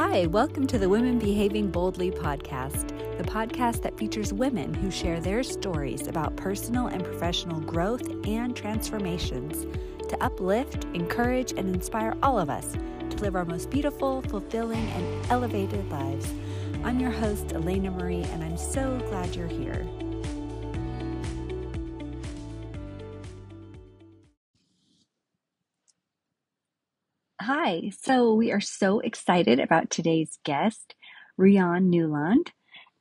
Hi, welcome to the Women Behaving Boldly podcast, the podcast that features women who share their stories about personal and professional growth and transformations to uplift, encourage, and inspire all of us to live our most beautiful, fulfilling, and elevated lives. I'm your host, Elena Marie, and I'm so glad you're here. Hi, so we are so excited about today's guest, Rhianne Newlahnd,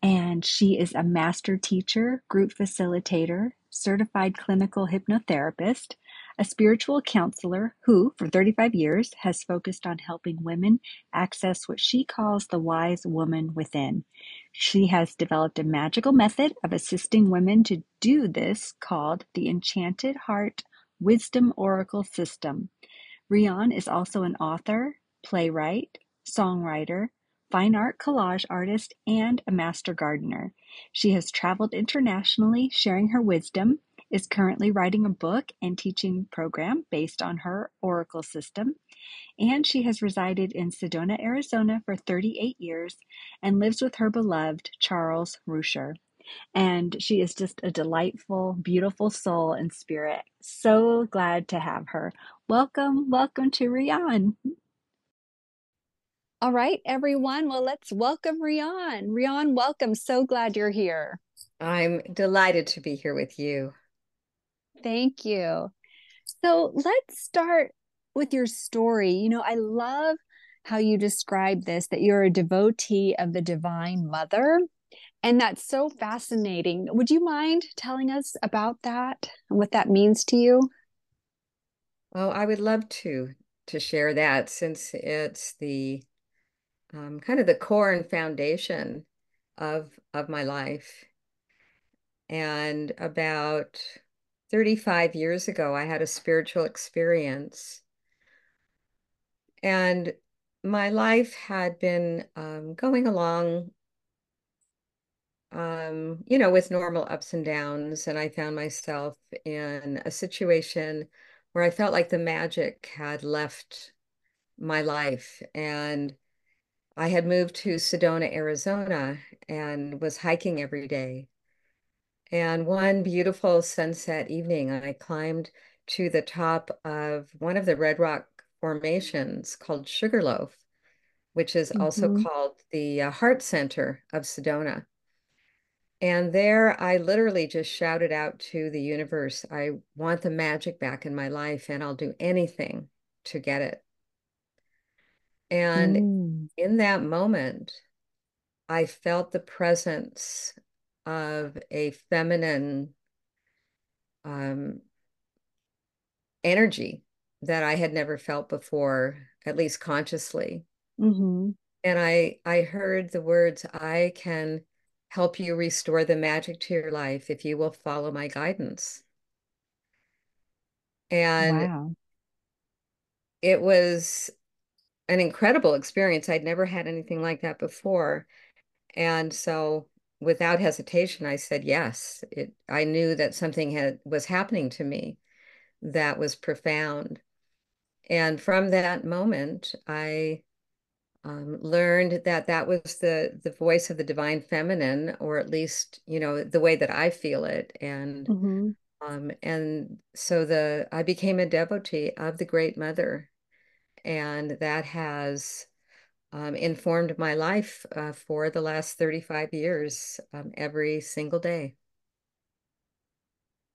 and she is a master teacher, group facilitator, certified clinical hypnotherapist, a spiritual counselor who, for 35 years, has focused on helping women access what she calls the wise woman within. She has developed a magical method of assisting women to do this called the Enchanted Heart Wisdom Oracle System. Rhianne is also an author, playwright, songwriter, fine art collage artist, and a master gardener. She has traveled internationally sharing her wisdom, is currently writing a book and teaching program based on her oracle system, and she has resided in Sedona, Arizona for 38 years and lives with her beloved Charles Ruscher and she is just a delightful, beautiful soul and spirit. So glad to have her. Welcome, welcome to Rhianne. All right, everyone. Well, let's welcome Rhianne. Rhianne, welcome. So glad you're here. I'm delighted to be here with you. Thank you. So let's start with your story. You know, I love how you describe this that you're a devotee of the Divine Mother and that's so fascinating. Would you mind telling us about that and what that means to you? Well, I would love to to share that since it's the um, kind of the core and foundation of of my life. And about 35 years ago, I had a spiritual experience. And my life had been um, going along um, you know, with normal ups and downs. And I found myself in a situation where I felt like the magic had left my life. And I had moved to Sedona, Arizona, and was hiking every day. And one beautiful sunset evening, I climbed to the top of one of the Red Rock formations called Sugarloaf, which is mm -hmm. also mm-hmm. called the uh, Heart Center of Sedona. And there I literally just shouted out to the universe, I want the magic back in my life and I'll do anything to get it. And mm. in that moment, I felt the presence of a feminine um, energy that I had never felt before, at least consciously. Mm-hmm. And I I heard the words, I can help you restore the magic to your life if you will follow my guidance. And wow. it was an incredible experience. I'd never had anything like that before. And so without hesitation, I said yes. It I knew that something had was happening to me that was profound. And from that moment, I um, learned that that was the the voice of the divine feminine, or at least you know the way that I feel it, and mm-hmm. um, and so the I became a devotee of the Great Mother, and that has um, informed my life uh, for the last thirty five years, um, every single day.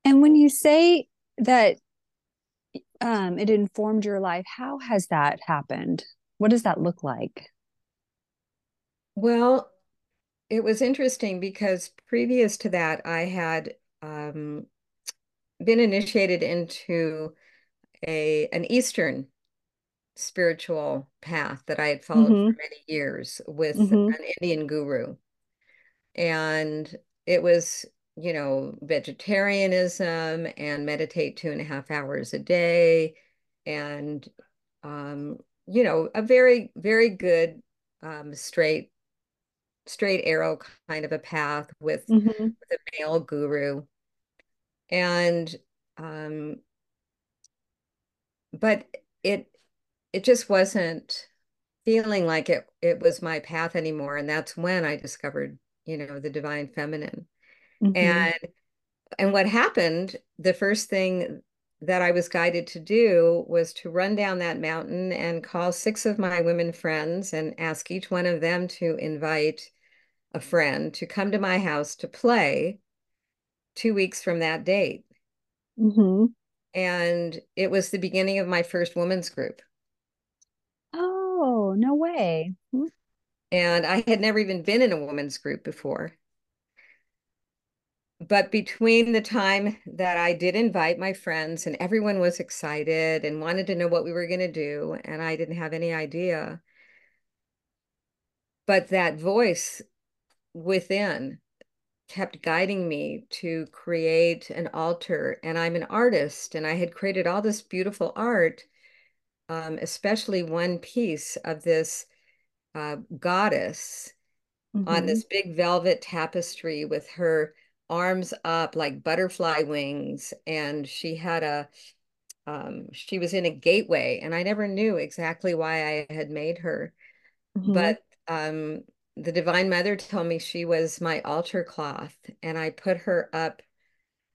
And when you say that um, it informed your life, how has that happened? What does that look like? Well, it was interesting because previous to that, I had um, been initiated into a an Eastern spiritual path that I had followed mm-hmm. for many years with mm-hmm. an Indian guru. And it was, you know, vegetarianism and meditate two and a half hours a day and um, you know, a very, very good, um, straight, straight arrow kind of a path with, with a male guru. And, um, but it, it just wasn't feeling like it it was my path anymore. And that's when I discovered, you know, the divine feminine. Mm-hmm. And and what happened, the first thing that I was guided to do was to run down that mountain and call six of my women friends and ask each one of them to invite a friend to come to my house to play two weeks from that date. Mm-hmm. And it was the beginning of my first women's group. Oh, no way. Hmm. And I had never even been in a women's group before. But between the time that I did invite my friends and everyone was excited and wanted to know what we were going to do, and I didn't have any idea. But that voice within kept guiding me to create an altar. And I'm an artist, and I had created all this beautiful art, um, especially one piece of this uh, goddess on Mm-hmm. this big velvet tapestry with her arms up like butterfly wings. And she had a, um, she was in a gateway, and I never knew exactly why I had made her. Mm-hmm. But um, the Divine Mother told me she was my altar cloth, and I put her up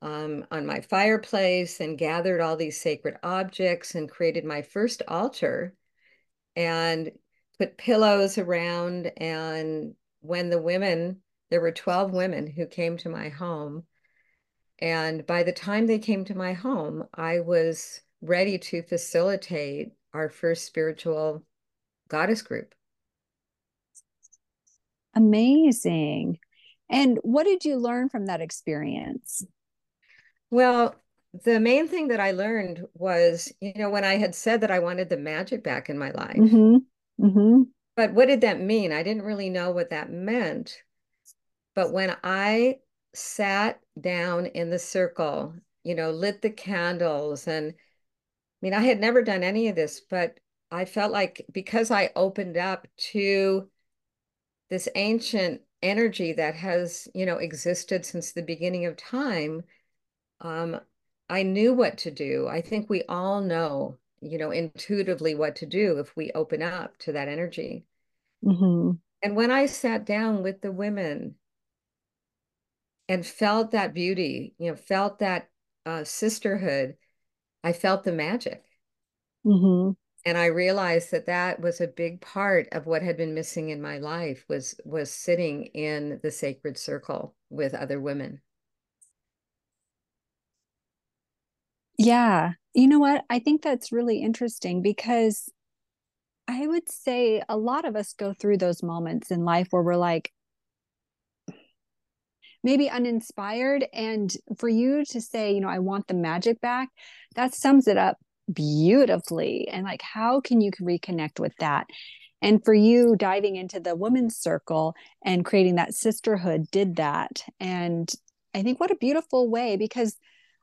um, on my fireplace and gathered all these sacred objects and created my first altar and put pillows around. And when the women, there were 12 women who came to my home, and by the time they came to my home, I was ready to facilitate our first spiritual goddess group. Amazing. And what did you learn from that experience? Well, the main thing that I learned was, you know, when I had said that I wanted the magic back in my life, Mm-hmm. Mm-hmm. but what did that mean? I didn't really know what that meant. But when I sat down in the circle, you know, lit the candles, and I mean, I had never done any of this, but I felt like because I opened up to this ancient energy that has, you know, existed since the beginning of time, um, I knew what to do. I think we all know, you know, intuitively what to do if we open up to that energy. Mm-hmm. And when I sat down with the women and felt that beauty, you know, felt that uh, sisterhood, I felt the magic. Mm-hmm. And I realized that that was a big part of what had been missing in my life was was sitting in the sacred circle with other women. Yeah. You know what? I think that's really interesting because I would say a lot of us go through those moments in life where we're like, maybe uninspired. And for you to say, you know, I want the magic back, that sums it up beautifully. And like, how can you reconnect with that? And for you, diving into the women's circle and creating that sisterhood did that. And I think what a beautiful way because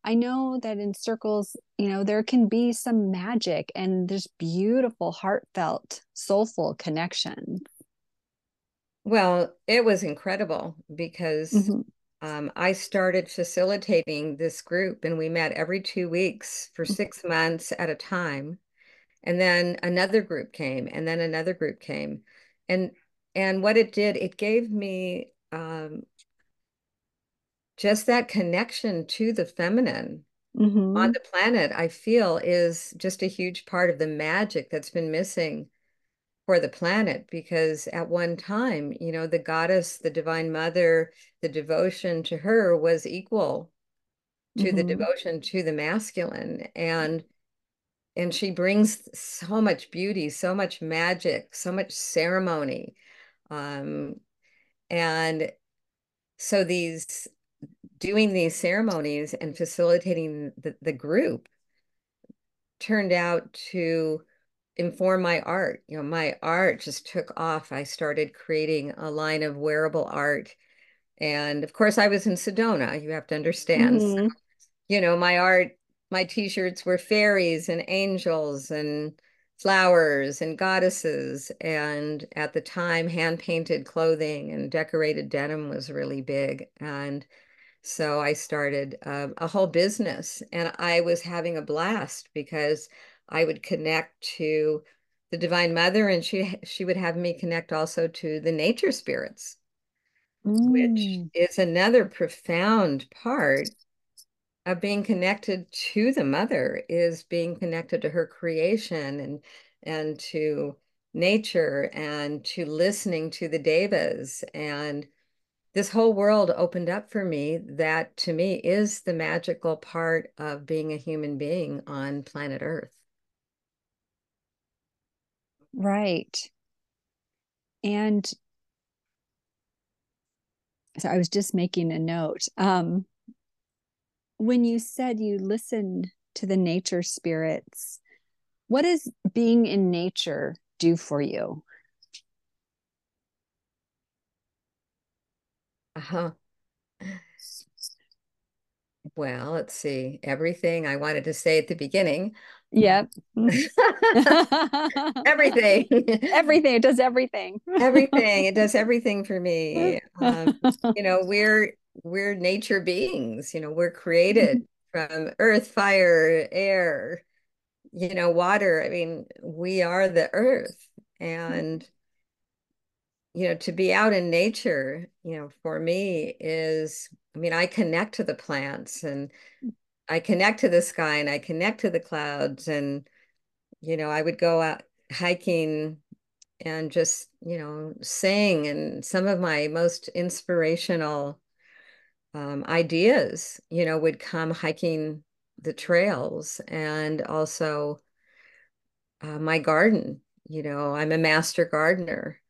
I know that in circles, you know, there can be some magic and there's beautiful, heartfelt, soulful connection. Well, it was incredible because Mm-hmm. um, I started facilitating this group and we met every two weeks for six months at a time. And then another group came and then another group came. And and what it did, it gave me um, just that connection to the feminine on Mm-hmm. the planet, I feel is just a huge part of the magic that's been missing for the planet because at one time, you know, the goddess, the divine mother, the devotion to her was equal to the Mm-hmm. devotion to the masculine. And and she brings so much beauty, so much magic, so much ceremony. Um, and so these doing these ceremonies and facilitating the, the group turned out to inform my art. You know, my art just took off. I started creating a line of wearable art. And of course, I was in Sedona, you have to understand. Mm-hmm. you know, my art, my t-shirts were fairies and angels and flowers and goddesses. And at the time, hand-painted clothing and decorated denim was really big. And so I started uh, a whole business and I was having a blast because I would connect to the Divine Mother, and she she would have me connect also to the nature spirits, which Mm, is another profound part of being connected to the mother is being connected to her creation and and to nature and to listening to the devas and this whole world opened up for me that to me is the magical part of being a human being on planet Earth. Right. And so I was just making a note. Um, when you said you listened to the nature spirits, what does being in nature do for you? Uh-huh. Well, let's see. Everything I wanted to say at the beginning. Yep. Everything. everything. It does everything. Everything. It does everything for me. Um, you know, we're we're nature beings, you know, we're created from earth, fire, air, you know, water. I mean, we are the earth. And, you know, to be out in nature, you know, for me is, I mean, I connect to the plants and I connect to the sky and I connect to the clouds. And, you know, I would go out hiking and just, you know, sing. And some of my most inspirational um, ideas, you know, would come hiking the trails and also uh, my garden. You know, I'm a master gardener.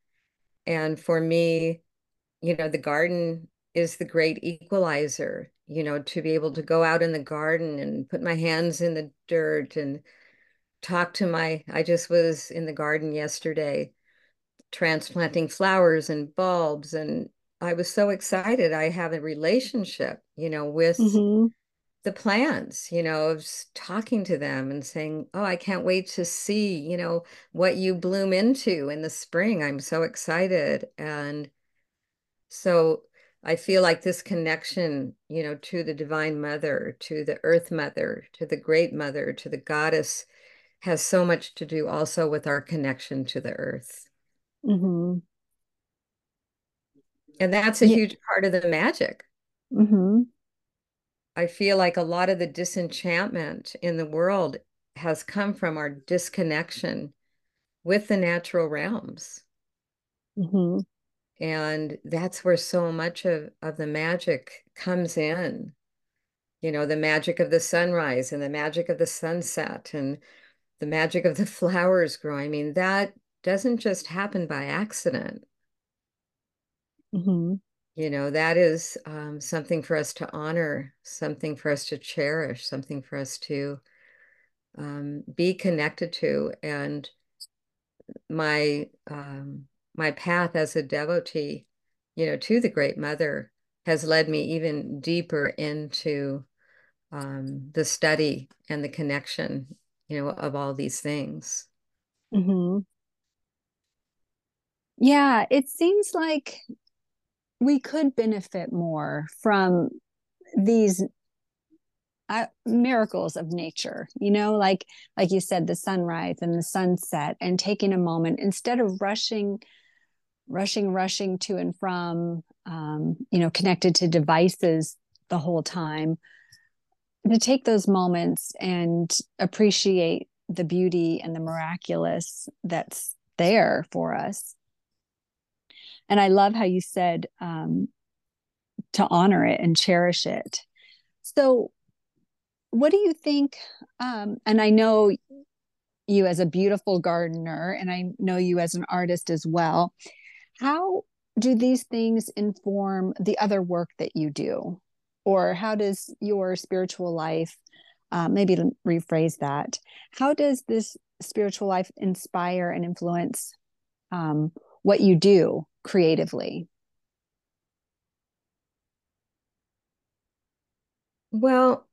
And for me, you know, the garden is the great equalizer, you know, to be able to go out in the garden and put my hands in the dirt and talk to my, I just was in the garden yesterday transplanting flowers and bulbs and I was so excited. I have a relationship, you know, with hmm the plants, you know, of talking to them and saying, "Oh, I can't wait to see, you know, what you bloom into in the spring. I'm so excited." And so I feel like this connection, you know, to the Divine Mother, to the Earth Mother, to the Great Mother, to the Goddess has so much to do also with our connection to the earth. hmm And that's a Yeah. huge part of the magic. hmm I feel like a lot of the disenchantment in the world has come from our disconnection with the natural realms. hmm And that's where so much of, of the magic comes in. You know, the magic of the sunrise and the magic of the sunset and the magic of the flowers growing. I mean, that doesn't just happen by accident. hmm You know, that is um, something for us to honor, something for us to cherish, something for us to um, be connected to. And my um, my path as a devotee, you know, to the Great Mother has led me even deeper into um, the study and the connection, you know, of all these things. hmm Yeah, it seems like we could benefit more from these uh, miracles of nature you know like like you said the sunrise and the sunset and taking a moment instead of rushing rushing rushing to and from um, you know connected to devices the whole time to take those moments and appreciate the beauty and the miraculous that's there for us. And i love how you said um, to honor it and cherish it. So what do you think um, and i know you as a beautiful gardener and i know you as an artist as well how do these things inform the other work that you do? Or how does your spiritual life uh, maybe rephrase that how does this spiritual life inspire and influence um, what you do creatively? Well,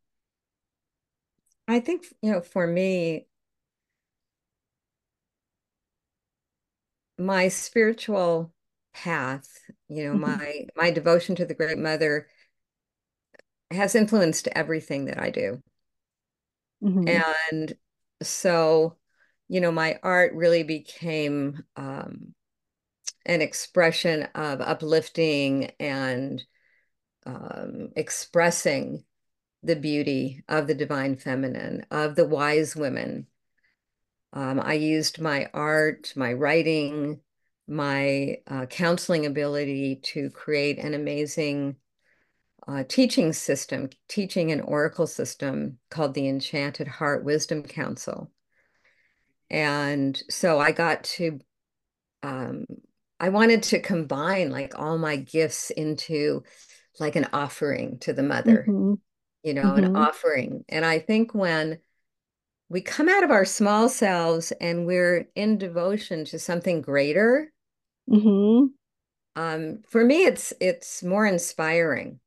I think, you know, for me, my spiritual path, you know, mm-hmm. my my devotion to the Great Mother has influenced everything that I do. Mm-hmm. And so, you know, my art really became um, an expression of uplifting and um, expressing the beauty of the divine feminine, of the wise women. Um, I used my art, my writing, my uh, counseling ability to create an amazing uh, teaching system, teaching an oracle system called the Enchanted Heart Wisdom Council. And so I got to, um, I wanted to combine like all my gifts into like an offering to the mother, Mm-hmm. you know, an Mm-hmm. offering. And I think when we come out of our small selves and we're in devotion to something greater, Mm-hmm. um, for me, it's it's more inspiring.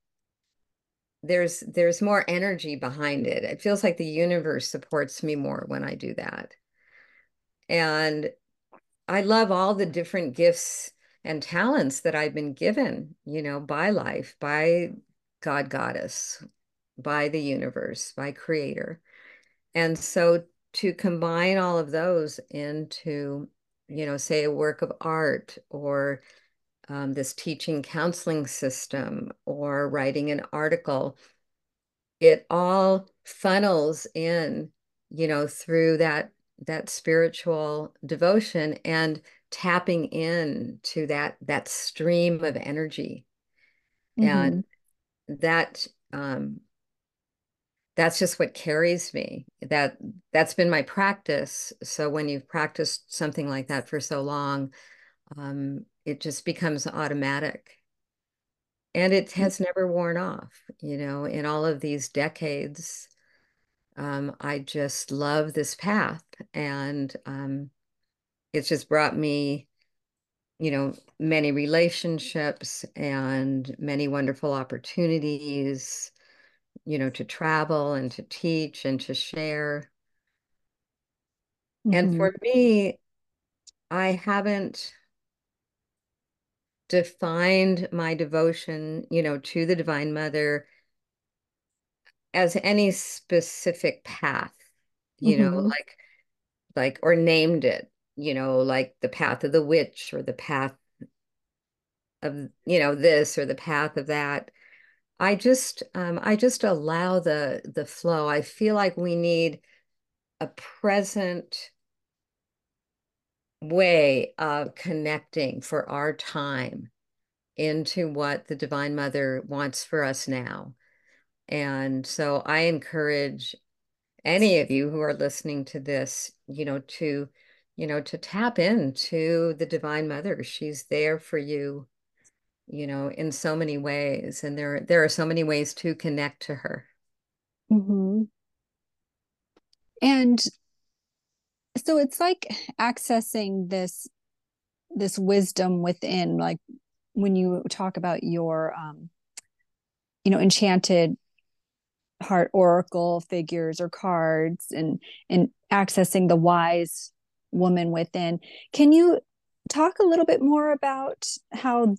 There's there's more energy behind it. It feels like the universe supports me more when I do that. And I love all the different gifts and talents that I've been given, you know, by life, by God Goddess, by the universe, by Creator. And so to combine all of those into, you know, say a work of art or um, this teaching counseling system or writing an article, it all funnels in, you know, through that that spiritual devotion and tapping in to that that stream of energy Mm-hmm. and that um that's just what carries me. That that's been my practice. So when you've practiced something like that for so long um it just becomes automatic. And it has never worn off you know in all of these decades um I just love this path. And um it's just brought me you know many relationships and many wonderful opportunities you know, to travel and to teach and to share. And Mm-hmm. for me, I haven't defined my devotion, you know, to the Divine Mother as any specific path, you know, Mm-hmm. like like or named it, you know, like the path of the witch or the path of, you know, this or the path of that. I just um I just allow the the flow. I feel like we need a present way of connecting for our time into what the Divine Mother wants for us now. And so I encourage any of you who are listening to this, you know, to, you know, to tap into the Divine Mother. She's there for you, you know, in so many ways. And there, there are so many ways to connect to her. Mm-hmm. And so it's like accessing this this wisdom within, like when you talk about your um, you know, enchanted heart oracle figures or cards and and accessing the wise woman within. Can you talk a little bit more about how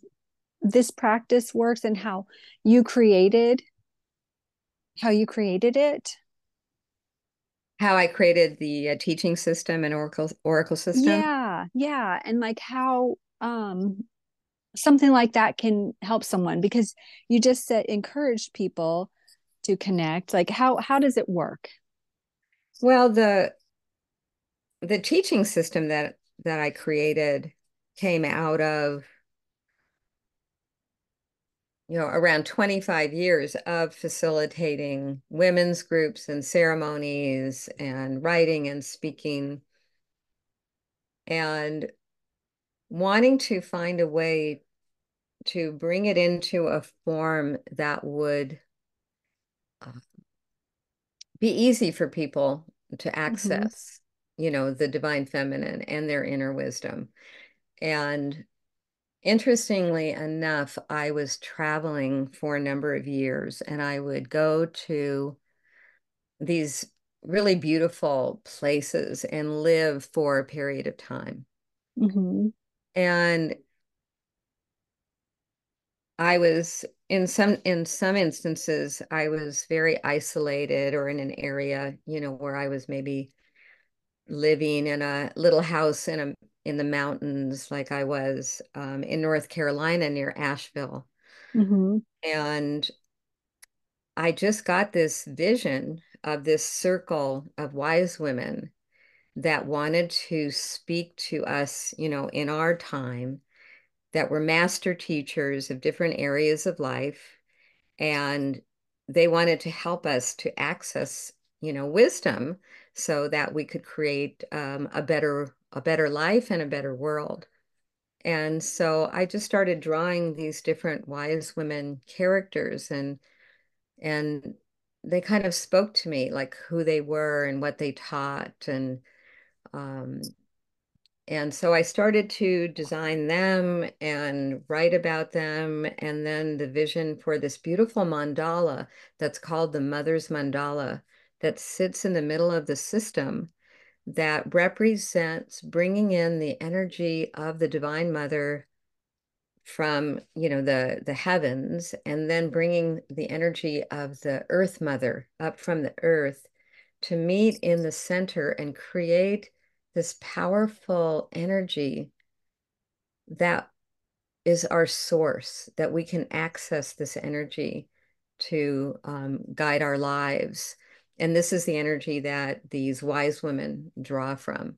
this practice works and how you created how you created it? How I created the uh, teaching system and Oracle Oracle system. Yeah, yeah, and like how um something like that can help someone because you just said encourage people to connect. Like how how does it work? Well, the the teaching system that that I created came out of you know around 25 years of facilitating women's groups and ceremonies and writing and speaking and wanting to find a way to bring it into a form that would uh, be easy for people to Mm-hmm. access you know the divine feminine and their inner wisdom and Interestingly enough, I was traveling for a number of years and I would go to these really beautiful places and live for a period of time. Mm-hmm. And I was in some in some instances I was very isolated or in an area, you know, where I was maybe living in a little house in a in the mountains like I was um, in North Carolina near Asheville. Mm-hmm. And I just got this vision of this circle of wise women that wanted to speak to us, you know, in our time, that were master teachers of different areas of life. And they wanted to help us to access, you know, wisdom so that we could create um, a better a better life and a better world. And so I just started drawing these different wise women characters and and they kind of spoke to me like who they were and what they taught and um, and so I started to design them and write about them. And then the vision for this beautiful mandala that's called the Mother's Mandala that sits in the middle of the system that represents bringing in the energy of the Divine Mother from you know the the heavens and then bringing the energy of the earth mother up from the earth to meet in the center and create this powerful energy that is our source that we can access this energy to um, guide our lives and this is the energy that these wise women draw from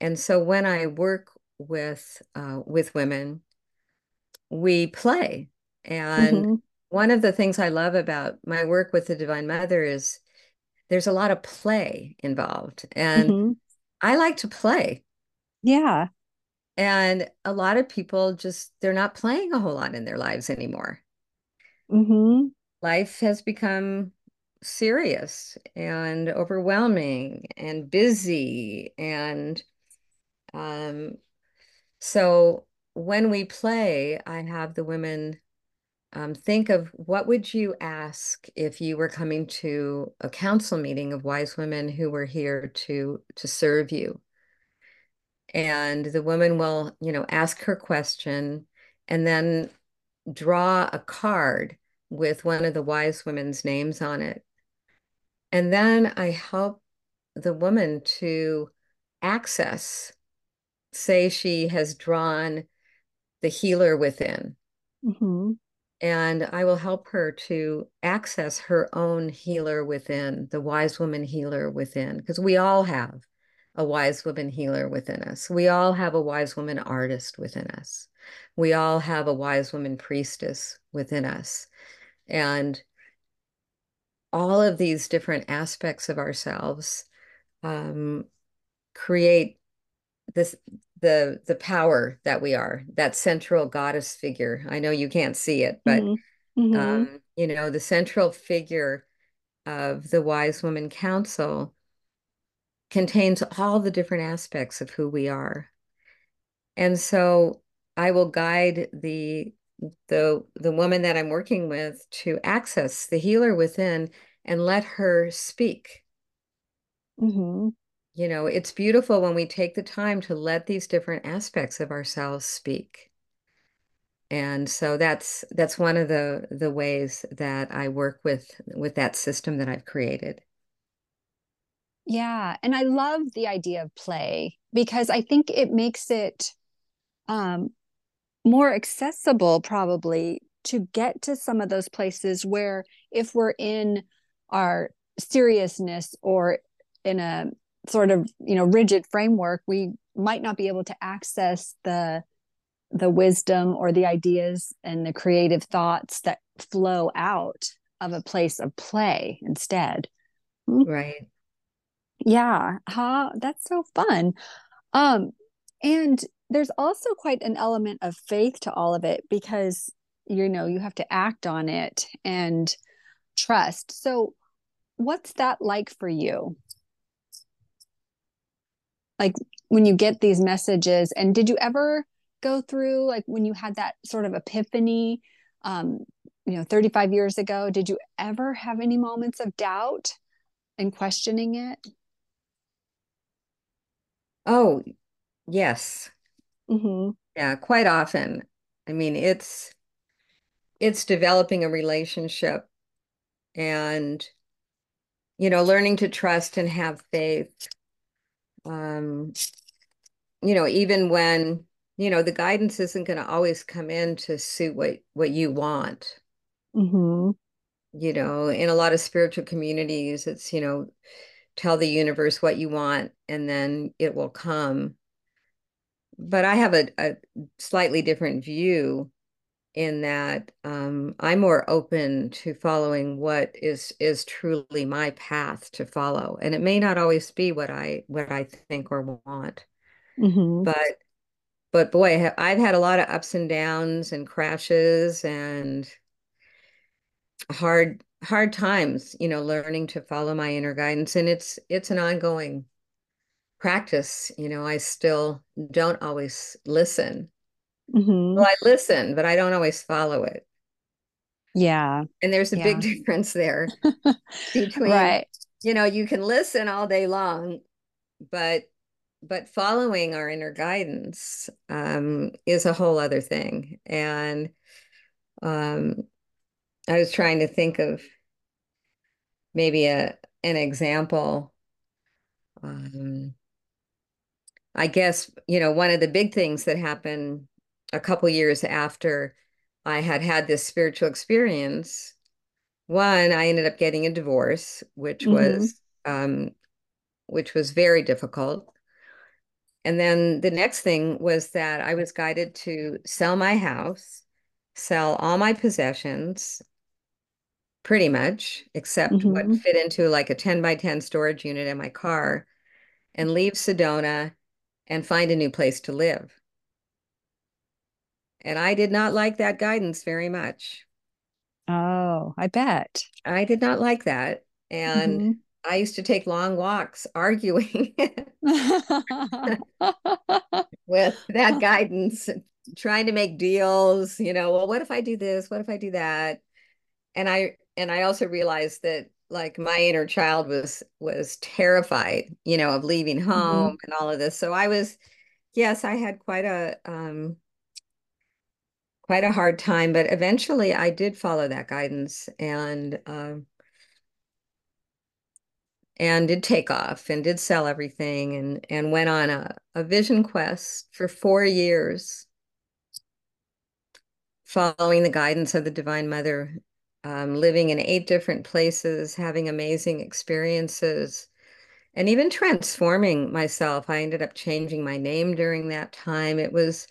and so when i work with uh, with women we play. And Mm-hmm. one of the things I love about my work with the Divine Mother is there's a lot of play involved. And Mm-hmm. I like to play. Yeah. And a lot of people just, they're not playing a whole lot in their lives anymore. Mm-hmm. Life has become serious and overwhelming and busy. And um, so when we play, I have the women um, think of what would you ask if you were coming to a council meeting of wise women who were here to to serve you and the woman will you know ask her question and then draw a card with one of the wise women's names on it and then i help the woman to access say she has drawn the healer within Mm-hmm. and I will help her to access her own healer within, the wise woman healer within, because we all have a wise woman healer within us. We all have a wise woman artist within us. We all have a wise woman priestess within us. And all of these different aspects of ourselves um, create this the the power that we are, that central goddess figure. I know you can't see it, but Mm-hmm. Mm-hmm. um, you know, the central figure of the Wise Woman Council contains all the different aspects of who we are. And so I will guide the the the woman that I'm working with to access the healer within and let her speak. Mm-hmm. You know, it's beautiful when we take the time to let these different aspects of ourselves speak. And so that's that's one of the the ways that I work with with that system that I've created. Yeah. And I love the idea of play because I think it makes it um, more accessible, probably, to get to some of those places where if we're in our seriousness or in a sort of you know rigid framework we might not be able to access the the wisdom or the ideas and the creative thoughts that flow out of a place of play instead. Right. yeah. Huh that's so fun. Um and there's also quite an element of faith to all of it because you know you have to act on it. And trust so what's that like for you like when you get these messages and did you ever go through like when you had that sort of epiphany um you know 35 years ago did you ever have any moments of doubt and questioning it Oh, yes. mm-hmm. Yeah, quite often. I mean, it's it's developing a relationship and you know, learning to trust and have faith um, you know, even when, you know, the guidance isn't going to always come in to suit what what you want. Mm-hmm. You know, in a lot of spiritual communities, it's, you know, tell the universe what you want and then it will come. But I have a, a slightly different view in that um, I'm more open to following what is is truly my path to follow, and it may not always be what I what I think or want, Mm-hmm. but but boy, I've had a lot of ups and downs and crashes and hard hard times, you know, learning to follow my inner guidance, and it's it's an ongoing practice. You know, I still don't always listen. Mm-hmm. Well, I listen, but I don't always follow it. Yeah. And there's a big difference there between, Right. you know, you can listen all day long, but but following our inner guidance um, is a whole other thing. And um, I was trying to think of maybe a an example. Um, I guess, you know, one of the big things that happened a couple years after I had had this spiritual experience, one, I ended up getting a divorce, which Mm-hmm. was um, which was very difficult. And then the next thing was that I was guided to sell my house, sell all my possessions, pretty much, except what Mm-hmm. fit into like a 10 by 10 storage unit in my car, and leave Sedona and find a new place to live. And I did not like that guidance very much. Oh, I bet. I did not like that. And Mm-hmm. I used to take long walks arguing with that guidance, trying to make deals, you know, well, what if I do this? What if I do that? And I and I also realized that like my inner child was was terrified, you know, of leaving Mm-hmm. home and all of this. So I was, yes, I had quite a um quite a hard time, but eventually I did follow that guidance and um and did take off and did sell everything and and went on a, a vision quest for four years following the guidance of the Divine Mother, um, living in eight different places, having amazing experiences, and even transforming myself. I ended up changing my name during that time. It was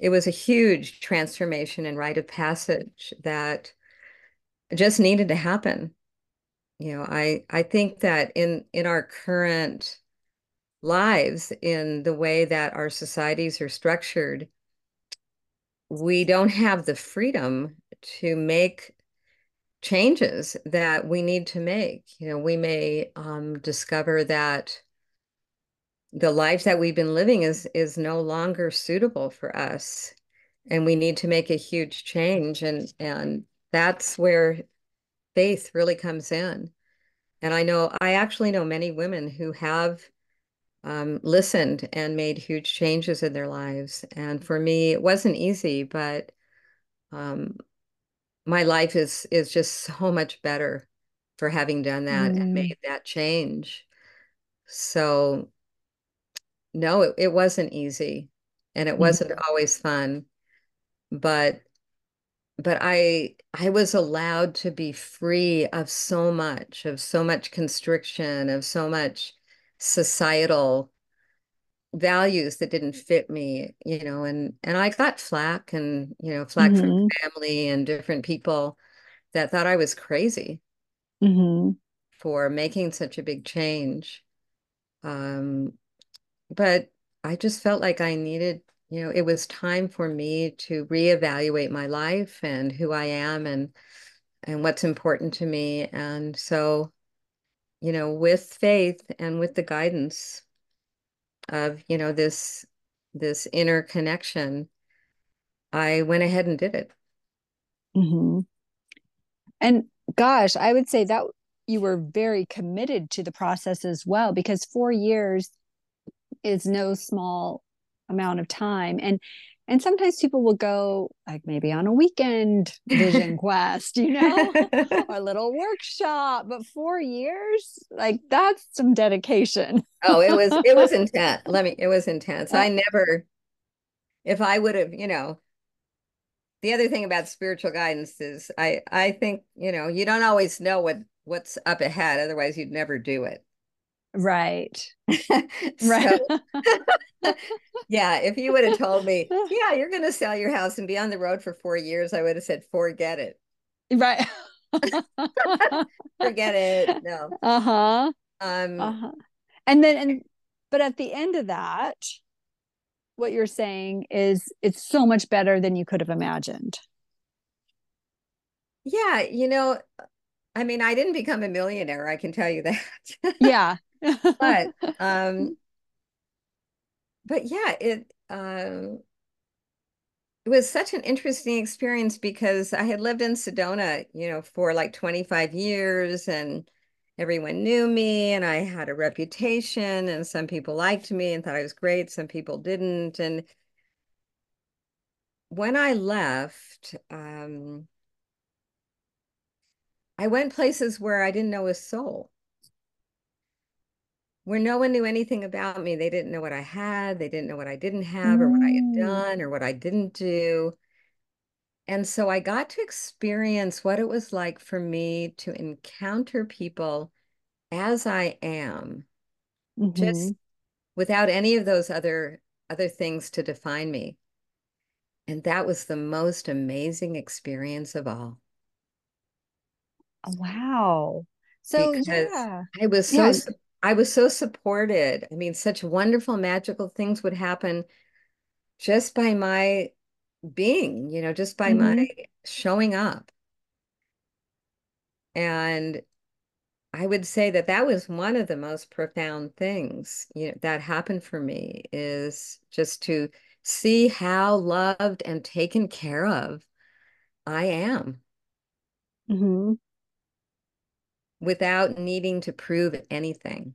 it was a huge transformation and rite of passage that just needed to happen. You know, I I think that in in our current lives, in the way that our societies are structured, we don't have the freedom to make changes that we need to make. You know, we may um, discover that the life that we've been living is is no longer suitable for us, and we need to make a huge change. And and that's where faith really comes in. And I know I actually know many women who have um, listened and made huge changes in their lives. And for me, it wasn't easy, but um, my life is is just so much better for having done that and Mm-hmm. made that change. So no, it, it wasn't easy and it wasn't always fun, but but I I was allowed to be free of so much, of so much constriction, of so much societal values that didn't fit me, you know, and and I got flack and, you know, flack from Mm-hmm. family and different people that thought I was crazy Mm-hmm. for making such a big change. Um, but I just felt like I needed, you know, it was time for me to reevaluate my life and who I am and and what's important to me. And so, you know, with faith and with the guidance of, you know, this this inner connection, I went ahead and did it. Mm-hmm. And gosh, I would say that you were very committed to the process as well, because four years is no small amount of time. And And sometimes people will go like maybe on a weekend vision quest, you know, a little workshop, but four years, like that's some dedication. oh, it was it was intense. Let me it was intense. I never if I would have, you know, the other thing about spiritual guidance is I I think, you know, you don't always know what what's up ahead, otherwise you'd never do it. Right. right. yeah, if you would have told me, yeah, you're going to sell your house and be on the road for 4 years, I would have said forget it. Right. forget it. No. Uh-huh. Um uh-huh. And then and but at the end of that, what you're saying is it's so much better than you could have imagined. Yeah, you know, I mean, I didn't become a millionaire, I can tell you that. yeah. But um but yeah, it um it was such an interesting experience because I had lived in Sedona, you know, for like 25 years and everyone knew me and I had a reputation and some people liked me and thought I was great, some people didn't. And when I left, um, I went places where I didn't know a soul, where no one knew anything about me. They didn't know what I had, they didn't know what I didn't have, or what I had Mm. done, or what I didn't do. And so I got to experience what it was like for me to encounter people as I am, Mhm. just without any of those other other things to define me. And that was the most amazing experience of all Wow. So because yeah. I was so. I was so supported. I mean, such wonderful magical things would happen just by my being, you know, just by my Mhm. showing up. And I would say that that was one of the most profound things, you know, that happened for me is just to see how loved and taken care of I am Mhm. Without needing to prove anything.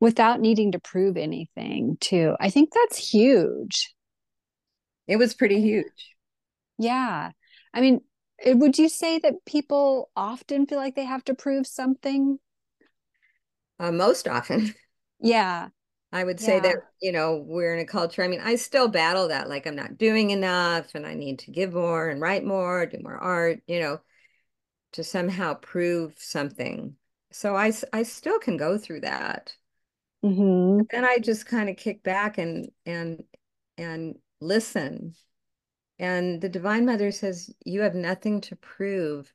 Without needing to prove anything, too. I think that's huge. It was pretty huge. Yeah. I mean, eh, would you say that people often feel like they have to prove something? Uh, most often, Yeah. I would say Yeah. that, you know, we're in a culture. I mean, I still battle that, like I'm not doing enough and I need to give more and write more, do more art, you know, to somehow prove something. So I, I still can go through that. hmm Then I just kind of kick back and and and listen. And the Divine Mother says, you have nothing to prove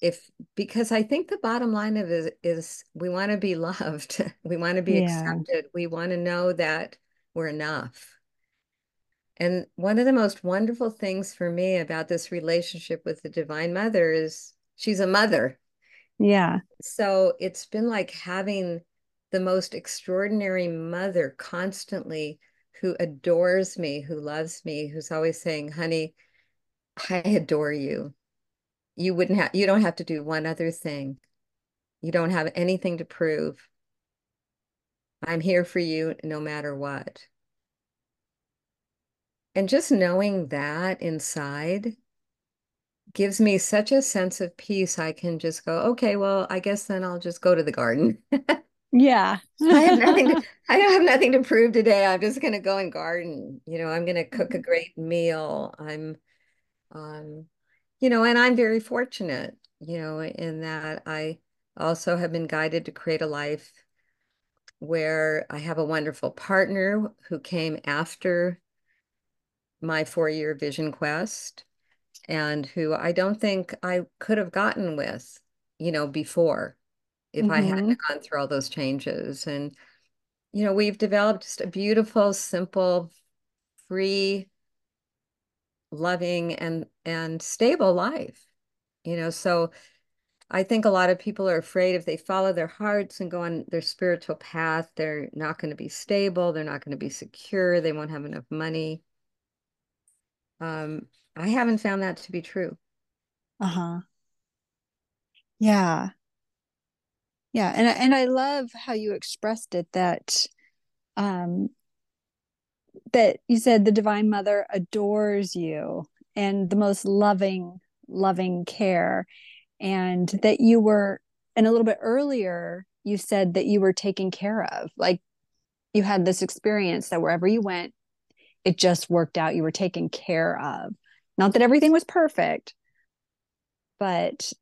if because I think the bottom line of it is we want to be loved. We want to be Yeah. accepted. We want to know that we're enough. And one of the most wonderful things for me about this relationship with the Divine Mother is she's a mother. Yeah. So it's been like having the most extraordinary mother constantly who adores me, who loves me, who's always saying, honey, I adore you. You wouldn't have, you don't have to do one other thing. You don't have anything to prove. I'm here for you no matter what. And just knowing that inside gives me such a sense of peace. I can just go, okay, well, I guess then I'll just go to the garden. Yeah. I have nothing to, I don't have nothing to prove today. I'm just gonna go and garden. You know, I'm gonna cook a great meal. I'm um, you know, and I'm very fortunate, you know, in that I also have been guided to create a life where I have a wonderful partner who came after my four-year vision quest and who I don't think I could have gotten with, you know, before if I hmm hadn't gone through all those changes. And you know, we've developed just a beautiful, simple, free, loving, and and stable life. You know, so I think a lot of people are afraid if they follow their hearts and go on their spiritual path, they're not going to be stable, they're not going to be secure, they won't have enough money. Um, I haven't found that to be true. Uh-huh. Yeah. Yeah. And and I love how you expressed it that um, that you said the Divine Mother adores you and the most loving, loving care, and that you were, and a little bit earlier, you said that you were taken care of. Like you had this experience that wherever you went, it just worked out. You were taken care of. Not that everything was perfect, but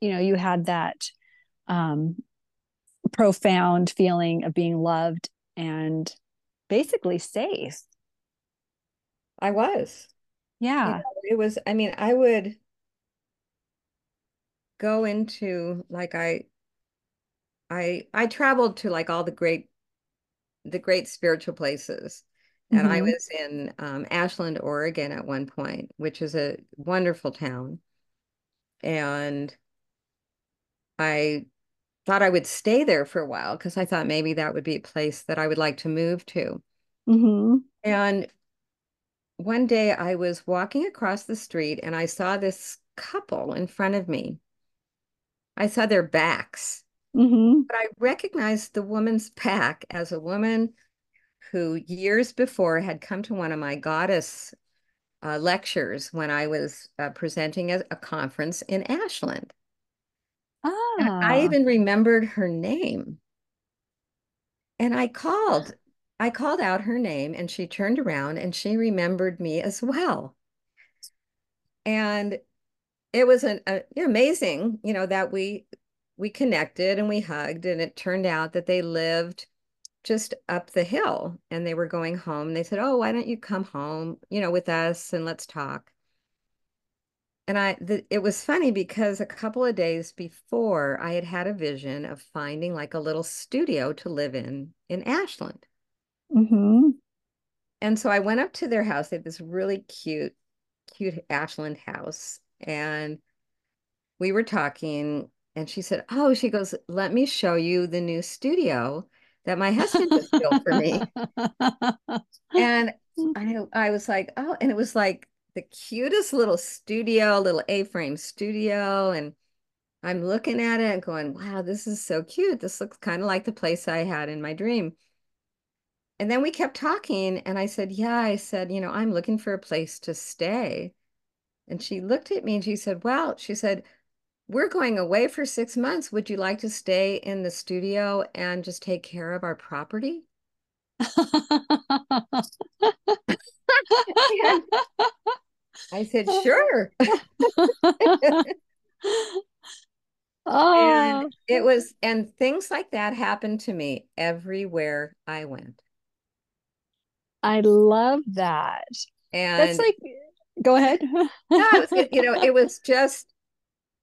you know, you had that um, profound feeling of being loved and basically safe. I was. Yeah. You know, it was, I mean, I would go into like I I I traveled to like all the great the great spiritual places. And I Mm-hmm. was in um, Ashland, Oregon at one point, which is a wonderful town. And I thought I would stay there for a while because I thought maybe that would be a place that I would like to move to. Mm-hmm. And one day I was walking across the street and I saw this couple in front of me. I saw their backs, Mm-hmm. but I recognized the woman's back as a woman who years before had come to one of my goddess uh, lectures when I was uh, presenting at a conference in Ashland. And I Ah. even remembered her name. And I called, I called out her name and she turned around and she remembered me as well. And it was an a, amazing, you know, that we we connected and we hugged and it turned out that they lived just up the hill and they were going home. They said, "Oh, why don't you come home, you know, with us and let's talk." And I, the, it was funny because a couple of days before, I had had a vision of finding like a little studio to live in in Ashland. Mm-hmm. And so I went up to their house. They had this really cute, cute Ashland house. And we were talking, and she said, Oh, she goes, Let me show you the new studio that my husband just built for me. And I I was like, oh, and it was like the cutest little studio, little A-frame studio. And I'm looking at it and going, wow, this is so cute. This looks kind of like the place I had in my dream. And then we kept talking, and I said, Yeah, I said, you know, I'm looking for a place to stay. And she looked at me and she said, Well, she said, We're going away for six months. Would you like to stay in the studio and just take care of our property? I said, Sure. And oh, it was, and things like that happened to me everywhere I went. I love that. And that's like, go ahead. no, it was, you know, it was just,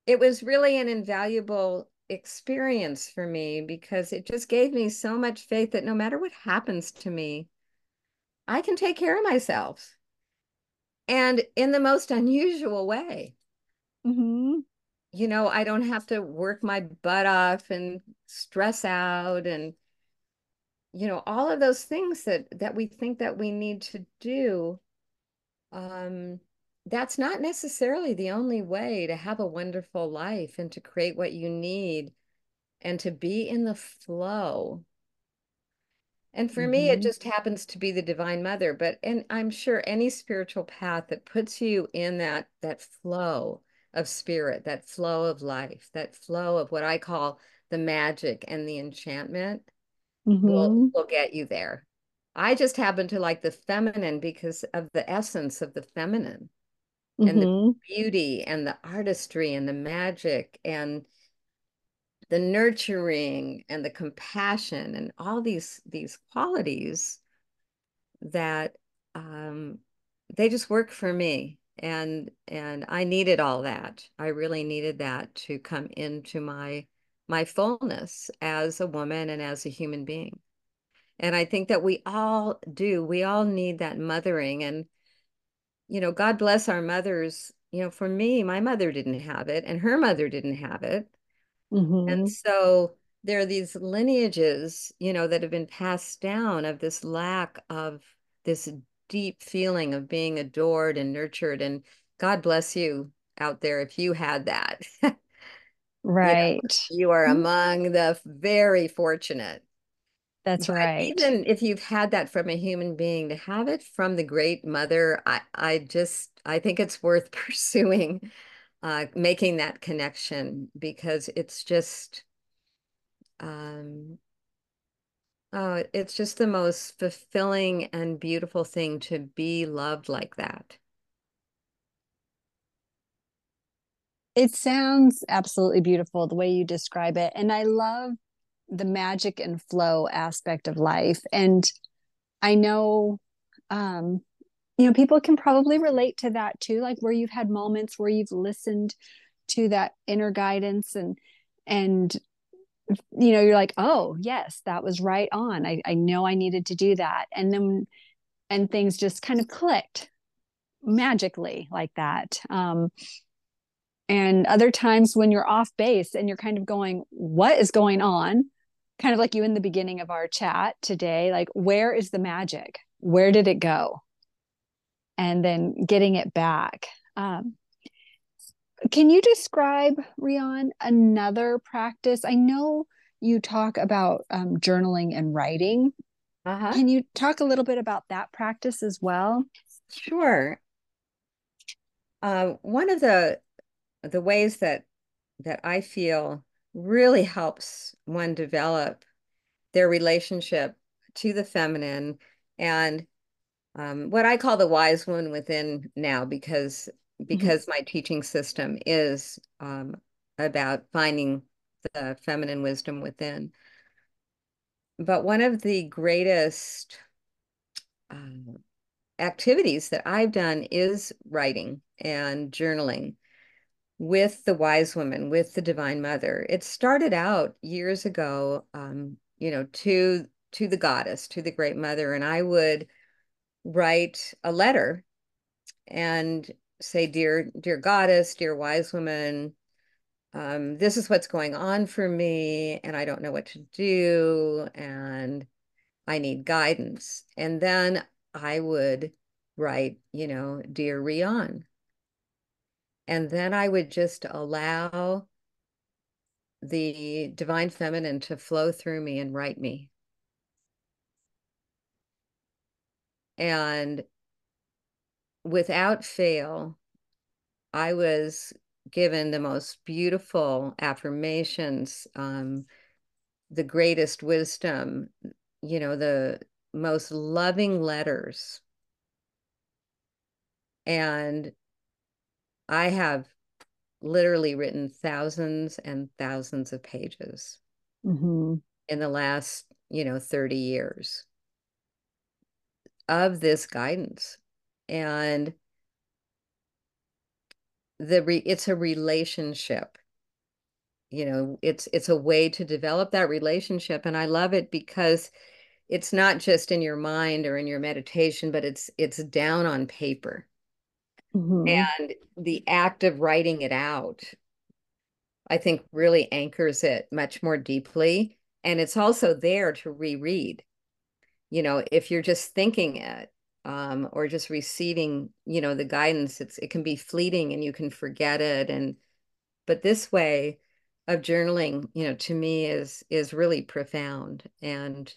it was really an invaluable experience for me because it just gave me so much faith that no matter what happens to me, I can take care of myself and in the most unusual way. hmm You know, I don't have to work my butt off and stress out and you know all of those things that that we think that we need to do um that's not necessarily the only way to have a wonderful life and to create what you need and to be in the flow. And for me it hmm just happens to be the divine mother but and i'm sure any spiritual path that puts you in that that flow of spirit that flow of life that flow of what i call the magic and the enchantment will hmm will get you there. I just happen to like the feminine because of the essence of the feminine and the hmm beauty and the artistry and the magic and the nurturing and the compassion and all these these qualities that um, they just work for me and and I needed all that. I really needed that to come into my my fullness as a woman and as a human being. And I think that we all do. We all need that mothering. And, you know, God bless our mothers. You know, for me, my mother didn't have it and her mother didn't have it. And hmm so there are these lineages, you know, that have been passed down of this lack of this deep feeling of being adored and nurtured. And God bless you out there if you had that. You know, Right. you are among the very fortunate. That's But right. even if you've had that from a human being, to have it from the great mother, I, I just I think it's worth pursuing, uh, making that connection because it's just um oh, it's just the most fulfilling and beautiful thing to be loved like that. It sounds absolutely beautiful the way you describe it. And I love the magic and flow aspect of life. And I know, um, you know, people can probably relate to that too, like where you've had moments where you've listened to that inner guidance and, and, you know, you're like, oh, yes, that was right on. I, I know I needed to do that. And then, and things just kind of clicked magically like that. Um, and other times when you're off base and you're kind of going, what is going on? Kind of like you in the beginning of our chat today, like, where is the magic? Where did it go? And then getting it back. Um, can you describe, Rhianne, another practice? I know you talk about um, journaling and writing. Uh-huh. Can you talk a little bit about that practice as well? Sure. Uh, one of the the ways that that I feel really helps one develop their relationship to the feminine and um, what I call the wise woman within now, because because mm-hmm. my teaching system is um, about finding the feminine wisdom within. But one of the greatest uh, activities that I've done is writing and journaling with the wise woman, with the divine mother. It started out years ago, um, you know, to to the goddess, to the great mother, and I would write a letter and say, "Dear, dear goddess, dear wise woman, um, this is what's going on for me, and I don't know what to do, and I need guidance." And then I would write, you know, dear Rhianne, and then I would just allow the divine feminine to flow through me and write me. And without fail, I was given the most beautiful affirmations, um, the greatest wisdom, you know, the most loving letters. And I have literally written thousands and thousands of pages mm-hmm. in the last, you know, 30 years of this guidance. And the re- it's a relationship you know it's it's a way to develop that relationship and i love it because it's not just in your mind or in your meditation but it's it's down on paper Mm-hmm. And the act of writing it out, I think, really anchors it much more deeply. And it's also there to reread. You know, if you're just thinking it um, or just receiving, you know, the guidance, it's it can be fleeting and you can forget it. And but this way of journaling, you know, to me is is really profound and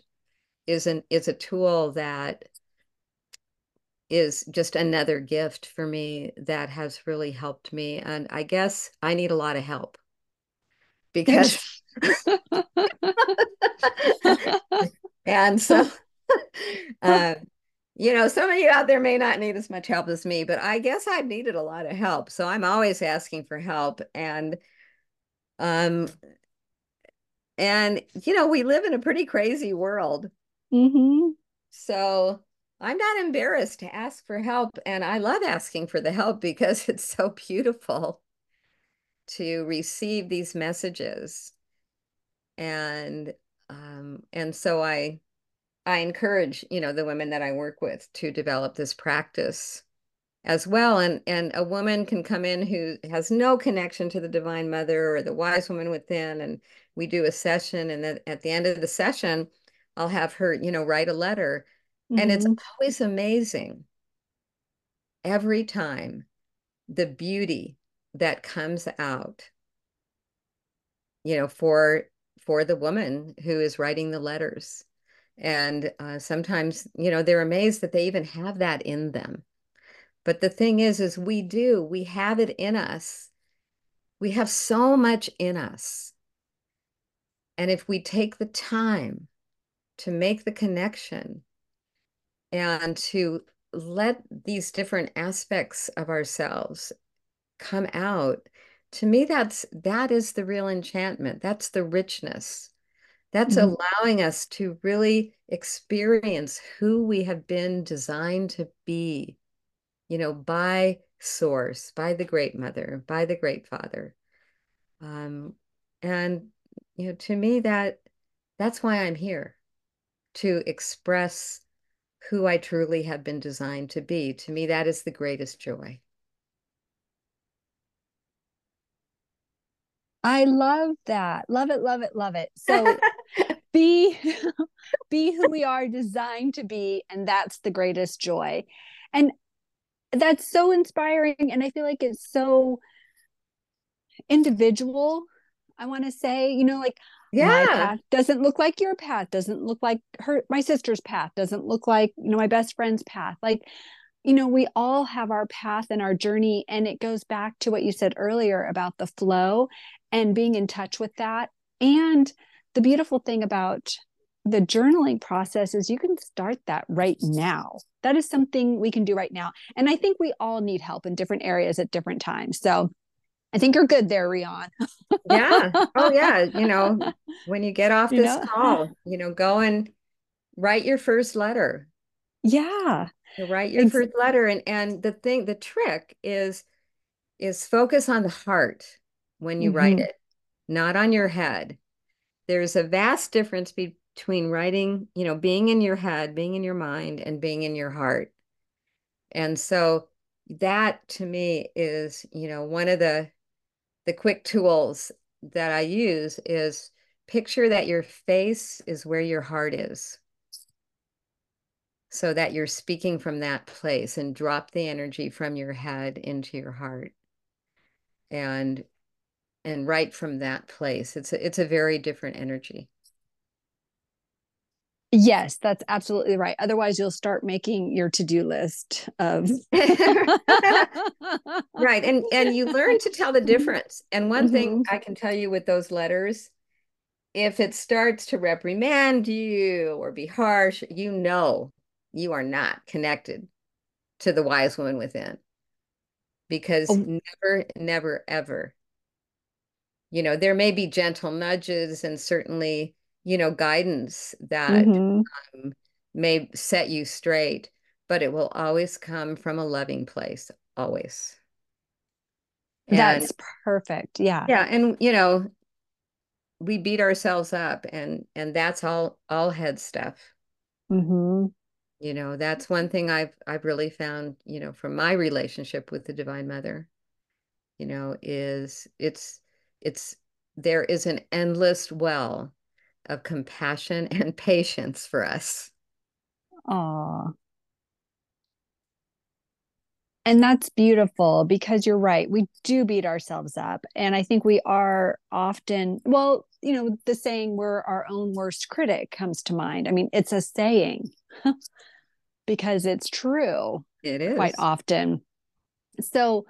is an is a tool that is just another gift for me that has really helped me. And I guess I need a lot of help because, and so, uh, you know, some of you out there may not need as much help as me, but I guess I've needed a lot of help. So I'm always asking for help. And, um, and, you know, we live in a pretty crazy world. Mm-hmm. So, I'm not embarrassed to ask for help. And I love asking for the help because it's so beautiful to receive these messages. And um, and so I I encourage, you know, the women that I work with to develop this practice as well. And and a woman can come in who has no connection to the Divine Mother or the wise woman within, and we do a session. And then at the end of the session, I'll have her, you know, write a letter and it's mm-hmm. always amazing every time the beauty that comes out, you know, for for the woman who is writing the letters. And uh, sometimes, you know, they're amazed that they even have that in them. But the thing is, is we do, we have it in us. We have so much in us. And if we take the time to make the connection and to let these different aspects of ourselves come out, to me, that's that is the real enchantment. That's the richness. That's mm-hmm. allowing us to really experience who we have been designed to be, you know, by source, by the great mother, by the great father. Um, and you know, to me that that's why I'm here to express who I truly have been designed to be. To me, that is the greatest joy. I love that. Love it, love it, love it. So be be who we are designed to be and that's the greatest joy. And that's so inspiring and I feel like it's so individual. I want to say, you know, like yeah. doesn't look like your path, doesn't look like her my sister's path, doesn't look like, you know, my best friend's path. Like you know, we all have our path and our journey. And it goes back to what you said earlier about the flow and being in touch with that. And the beautiful thing about the journaling process is you can start that right now. That is something we can do right now. And I think we all need help in different areas at different times. So I think you're good there, Rhianne. yeah. Oh, yeah. You know, when you get off this you know? call, you know, go and write your first letter. Yeah. You write your first letter. And and the thing, the trick is is focus on the heart when you mm-hmm. write it, not on your head. There's a vast difference between writing, you know, being in your head, being in your mind, and being in your heart. And so that to me is, you know, one of the the quick tools that I use is picture that your face is where your heart is. So that you're speaking from that place and drop the energy from your head into your heart. And and write from that place. It's a, it's a very different energy. Yes, that's absolutely right. Otherwise, you'll start making your to-do list of right, and and you learn to tell the difference. And one mm-hmm. thing I can tell you with those letters, if it starts to reprimand you or be harsh, you know you are not connected to the wise woman within, because oh. never, never, ever you know there may be gentle nudges and certainly you know guidance that mm-hmm. um, may set you straight but it will always come from a loving place always and, that's perfect yeah yeah and you know we beat ourselves up and and that's all all head stuff mm-hmm. you know that's one thing i've i've really found you know from my relationship with the divine mother you know is it's it's there is an endless well of compassion and patience for us. Aw. And that's beautiful because you're right. We do beat ourselves up. And I think we are often, well, you know, the saying we're our own worst critic comes to mind. I mean, it's a saying because it's true. It is. Quite often. So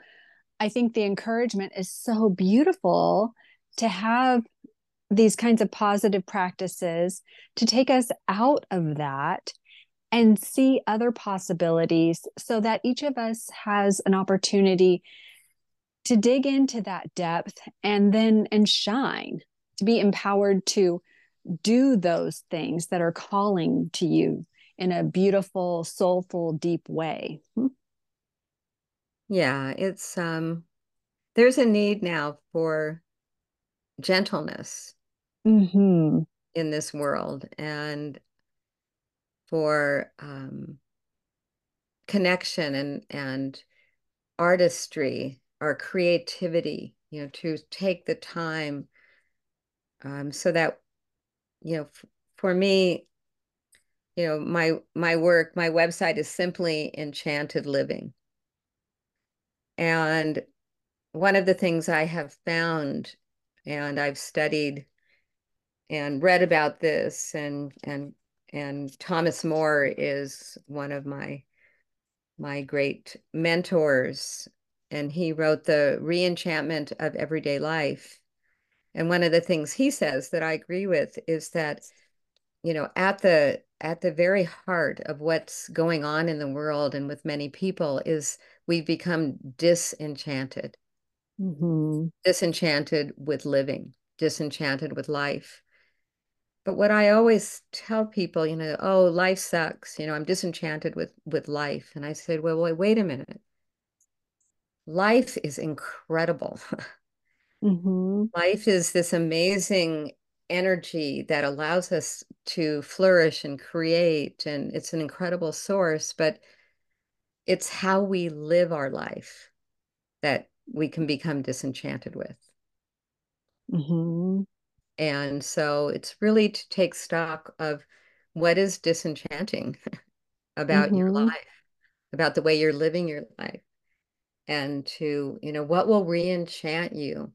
I think the encouragement is so beautiful to have these kinds of positive practices to take us out of that and see other possibilities so that each of us has an opportunity to dig into that depth and then and shine to be empowered to do those things that are calling to you in a beautiful soulful deep way hmm? Yeah, it's um there's a need now for gentleness mm-hmm. in this world and for um connection and and artistry or creativity, you know, to take the time um so that you know for me you know my my work my website is simply enchanted living and one of the things I have found, and I've studied and read about this and and and Thomas Moore is one of my my great mentors and he wrote the reenchantment of everyday life. And one of the things he says that I agree with is that you know at the at the very heart of what's going on in the world and with many people is we've become disenchanted. Mm-hmm. disenchanted with living disenchanted with life but what I always tell people, you know, oh, life sucks. You know, I'm disenchanted with with life. And I said, well, wait, wait a minute. Life is incredible. Mm-hmm. life is this amazing energy that allows us to flourish and create, and it's an incredible source, but it's how we live our life that we can become disenchanted with. Mm-hmm. And so it's really to take stock of what is disenchanting about mm-hmm. your life, about the way you're living your life, and to, you know, what will re-enchant you.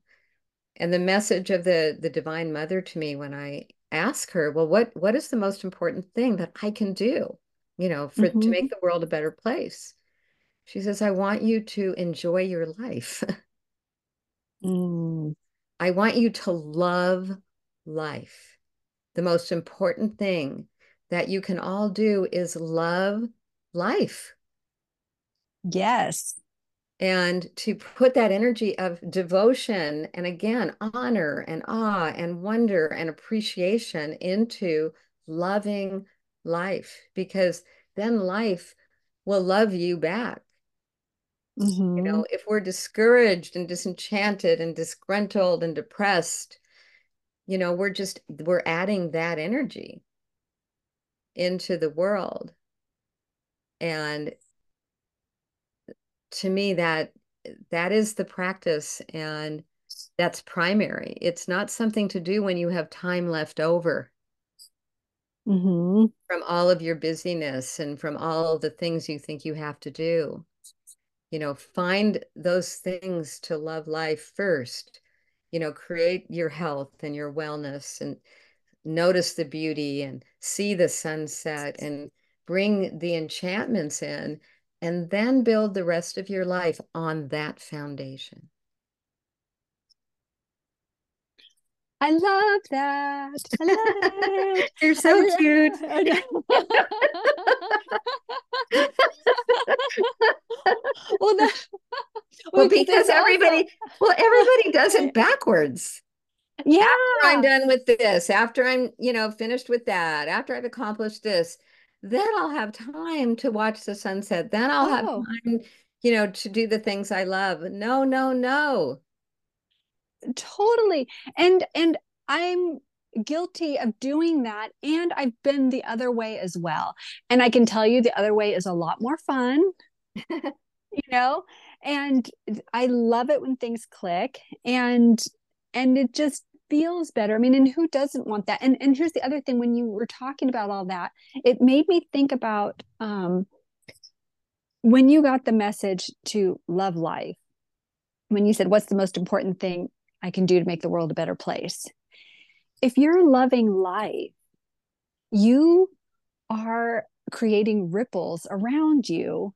And the message of the the Divine Mother to me when I ask her, well, what what is the most important thing that I can do, you know, for mm-hmm. to make the world a better place? She says, I want you to enjoy your life. mm. I want you to love life. The most important thing that you can all do is love life. Yes. And to put that energy of devotion and again, honor and awe and wonder and appreciation into loving life, because then life will love you back. Mm-hmm. You know, if we're discouraged and disenchanted and disgruntled and depressed, you know we're just we're adding that energy into the world. And to me that that is the practice and that's primary. It's not something to do when you have time left over. Mm-hmm. from all of your busyness and from all the things you think you have to do. You know find those things to love life first you know create your health and your wellness and notice the beauty and see the sunset and bring the enchantments in and then build the rest of your life on that foundation I love that. I love it. You're so cute. well, that, well, because everybody, also... well, everybody does it backwards. Yeah. After I'm done with this, after I'm, you know, finished with that, after I've accomplished this, then I'll have time to watch the sunset. Then I'll oh. have time, you know, to do the things I love. No, no, no. Totally. And and I'm guilty of doing that and I've been the other way as well. And I can tell you the other way is a lot more fun. you know, and I love it when things click and and it just feels better. I mean, and who doesn't want that? And and here's the other thing when you were talking about all that, it made me think about um when you got the message to love life. When you said what's the most important thing I can do to make the world a better place? If you're loving life, you are creating ripples around you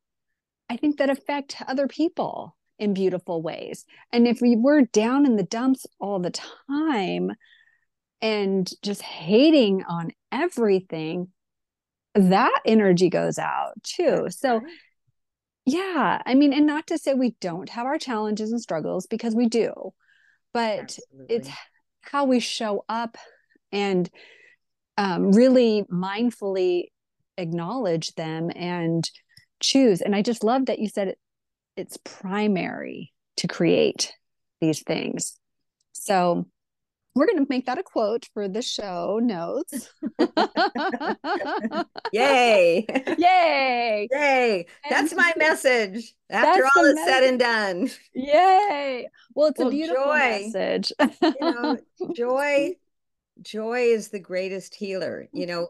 I think that affect other people in beautiful ways. And if we were down in the dumps all the time and just hating on everything, that energy goes out too. So, yeah, I mean, and not to say we don't have our challenges and struggles because we do, but Absolutely. it's how we show up and um, really mindfully acknowledge them and choose. And i just love that you said it, it's primary to create these things. So we're going to make that a quote for the show notes. Yay. Yay. Yay. That's my message after all is said and done. Yay. Well, it's well, a beautiful joy, message. you know, joy joy is the greatest healer. You know,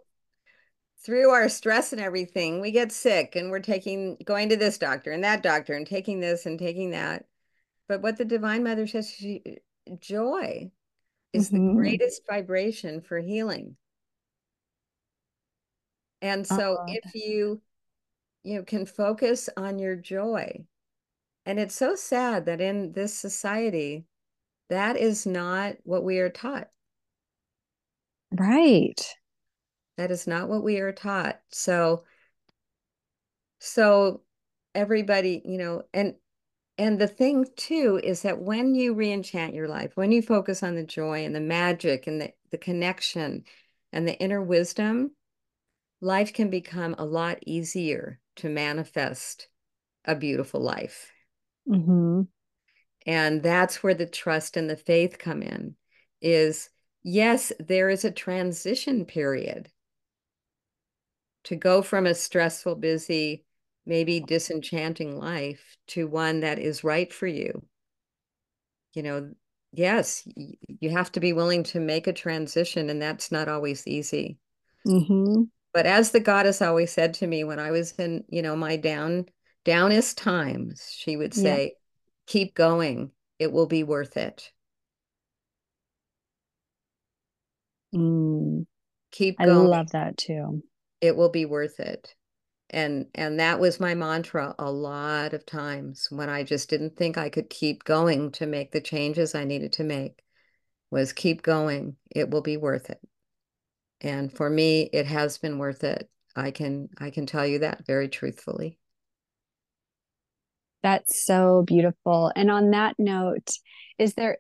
through our stress and everything, we get sick and we're taking going to this doctor and that doctor and taking this and taking that. But what the Divine Mother says, she, joy is mm-hmm. the greatest vibration for healing. And so Oh, if you you can focus on your joy, and it's so sad that in this society, that is not what we are taught. right. That is not what we are taught. So so everybody, you know, and and the thing too is that when you reenchant your life, when you focus on the joy and the magic and the, the connection and the inner wisdom, life can become a lot easier to manifest a beautiful life. Mm-hmm. And that's where the trust and the faith come in is yes, there is a transition period to go from a stressful, busy, maybe disenchanting life to one that is right for you. You know, yes, you have to be willing to make a transition, and that's not always easy. Mm-hmm. But as the goddess always said to me when I was in, you know, my down downest times, she would say, keep going. It will be worth it. Mm. Keep Going. I love that too. It will be worth it. And and that was my mantra a lot of times when I just didn't think I could keep going to make the changes I needed to make was keep going. It will be worth it. And for me, it has been worth it. I can I can tell you that very truthfully. That's so beautiful. And on that note, is there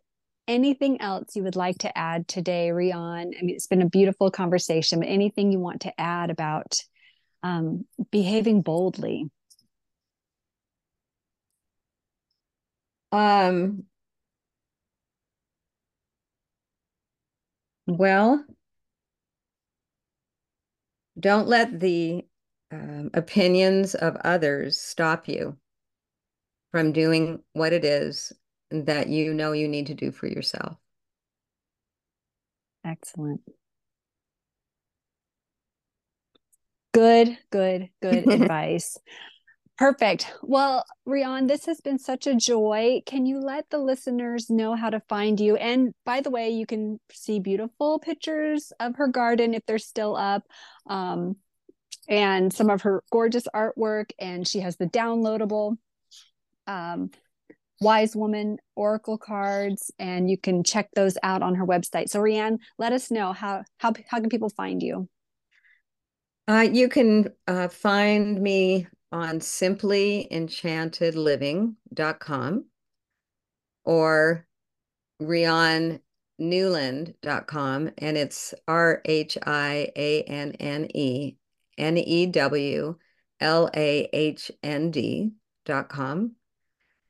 anything else you would like to add today, Rhianne? I mean, it's been a beautiful conversation, but anything you want to add about um, behaving boldly? Um, well, don't let the um, opinions of others stop you from doing what it is that you know you need to do for yourself. Excellent. Good, good, good advice. Perfect. Well, Rhianne, this has been such a joy. Can you let the listeners know how to find you? And by the way, you can see beautiful pictures of her garden if they're still up, um, and some of her gorgeous artwork. And she has the downloadable um, Wise Woman Oracle cards, and you can check those out on her website. So, Rhianne, let us know how how how can people find you? Uh, you can uh, find me on simplyenchantedliving.com or rhiannenewlahnd.com, and it's R H I A N N E N E W L A H N D.com.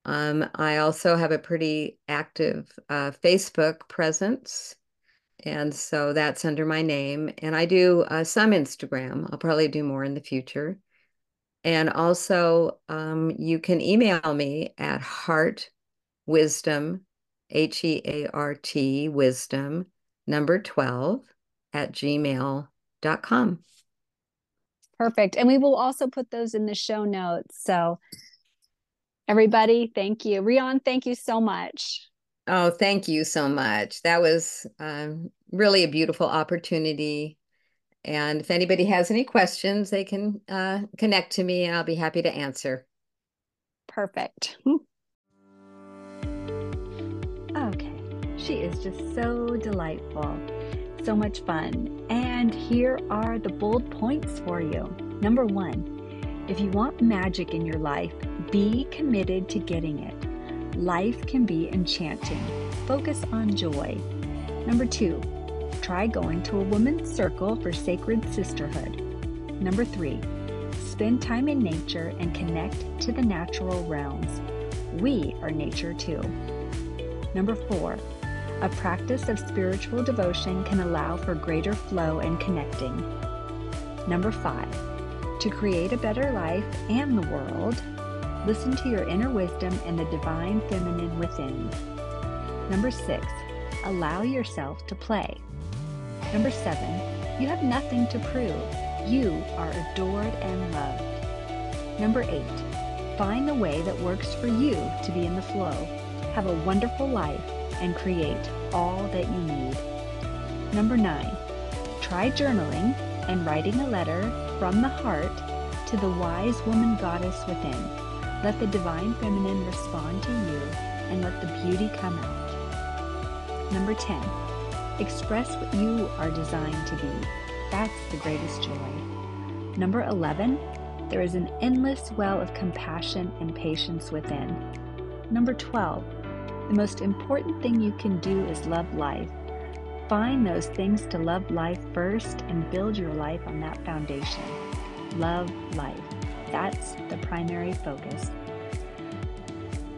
Um, I also have a pretty active uh, Facebook presence and so that's under my name. And I do uh, some Instagram. I'll probably do more in the future. And also, um, you can email me at heart wisdom, H E A R T wisdom, number 12 at gmail.com. Perfect. And we will also put those in the show notes. So, everybody, thank you. Rhianne, thank you so much. Oh, thank you so much. That was um, really a beautiful opportunity. And if anybody has any questions, they can uh, connect to me and I'll be happy to answer. Perfect. Okay. She is just so delightful. So much fun. And here are the bold points for you. Number one, if you want magic in your life, be committed to getting it. Life can be enchanting. Focus on joy. Number two, try going to a women's circle for sacred sisterhood. Number three, spend time in nature and connect to the natural realms. We are nature too. Number four, a practice of spiritual devotion can allow for greater flow and connecting. Number five, to create a better life and the world, listen to your inner wisdom and the divine feminine within. Number six, allow yourself to play. Number seven, you have nothing to prove. You are adored and loved. Number eight, find the way that works for you to be in the flow. Have a wonderful life and create all that you need. Number nine, try journaling and writing a letter from the heart to the wise woman goddess within. Let the divine feminine respond to you and let the beauty come out. Number 10, express what you are designed to be. That's the greatest joy. Number 11, there is an endless well of compassion and patience within. Number 12, the most important thing you can do is love life. Find those things to love life first and build your life on that foundation. Love life. That's the primary focus.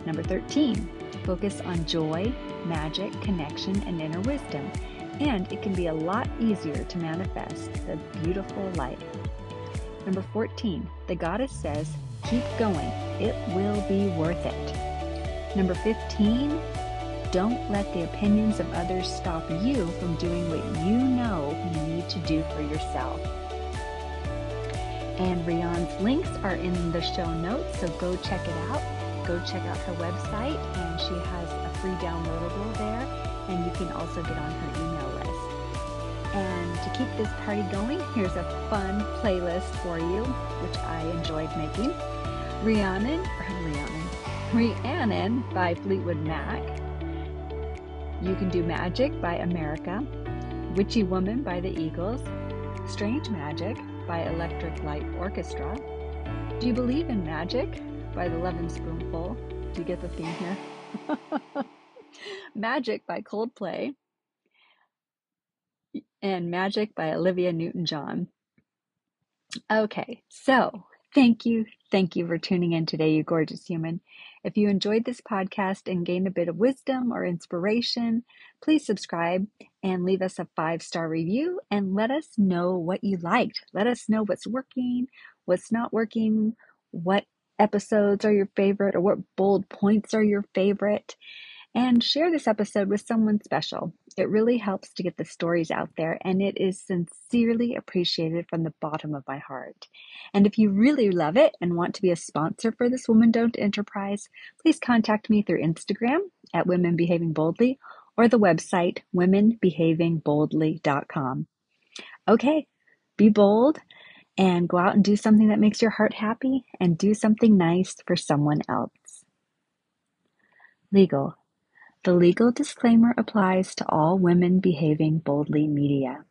Number 13, focus on joy, magic, connection, and inner wisdom. And it can be a lot easier to manifest the beautiful life. Number 14, the goddess says, keep going. It will be worth it. Number 15, don't let the opinions of others stop you from doing what you know you need to do for yourself. And Rhianne's links are in the show notes, so go check it out. Go check out her website, and she has a free downloadable there, and you can also get on her email list. And to keep this party going, here's a fun playlist for you, which I enjoyed making. Rhiannon, Rhiannon, Rhiannon by Fleetwood Mac. You Can Do Magic by America. Witchy Woman by the Eagles. Strange Magic by Electric Light Orchestra. Do You Believe in Magic by the Lovin' Spoonful. Do you get the theme here? Magic by Coldplay. And Magic by Olivia Newton John. Okay, so thank you, thank you for tuning in today, you gorgeous human. If you enjoyed this podcast and gained a bit of wisdom or inspiration, please subscribe and leave us a five star review and let us know what you liked. Let us know what's working, what's not working, what episodes are your favorite, or what bold points are your favorite. And share this episode with someone special. It really helps to get the stories out there, and it is sincerely appreciated from the bottom of my heart. And if you really love it and want to be a sponsor for this Women Don't Enterprise, please contact me through Instagram at Women Behaving Boldly or the website womenbehavingboldly.com. Okay, be bold and go out and do something that makes your heart happy and do something nice for someone else. Legal. The legal disclaimer applies to all women behaving boldly media.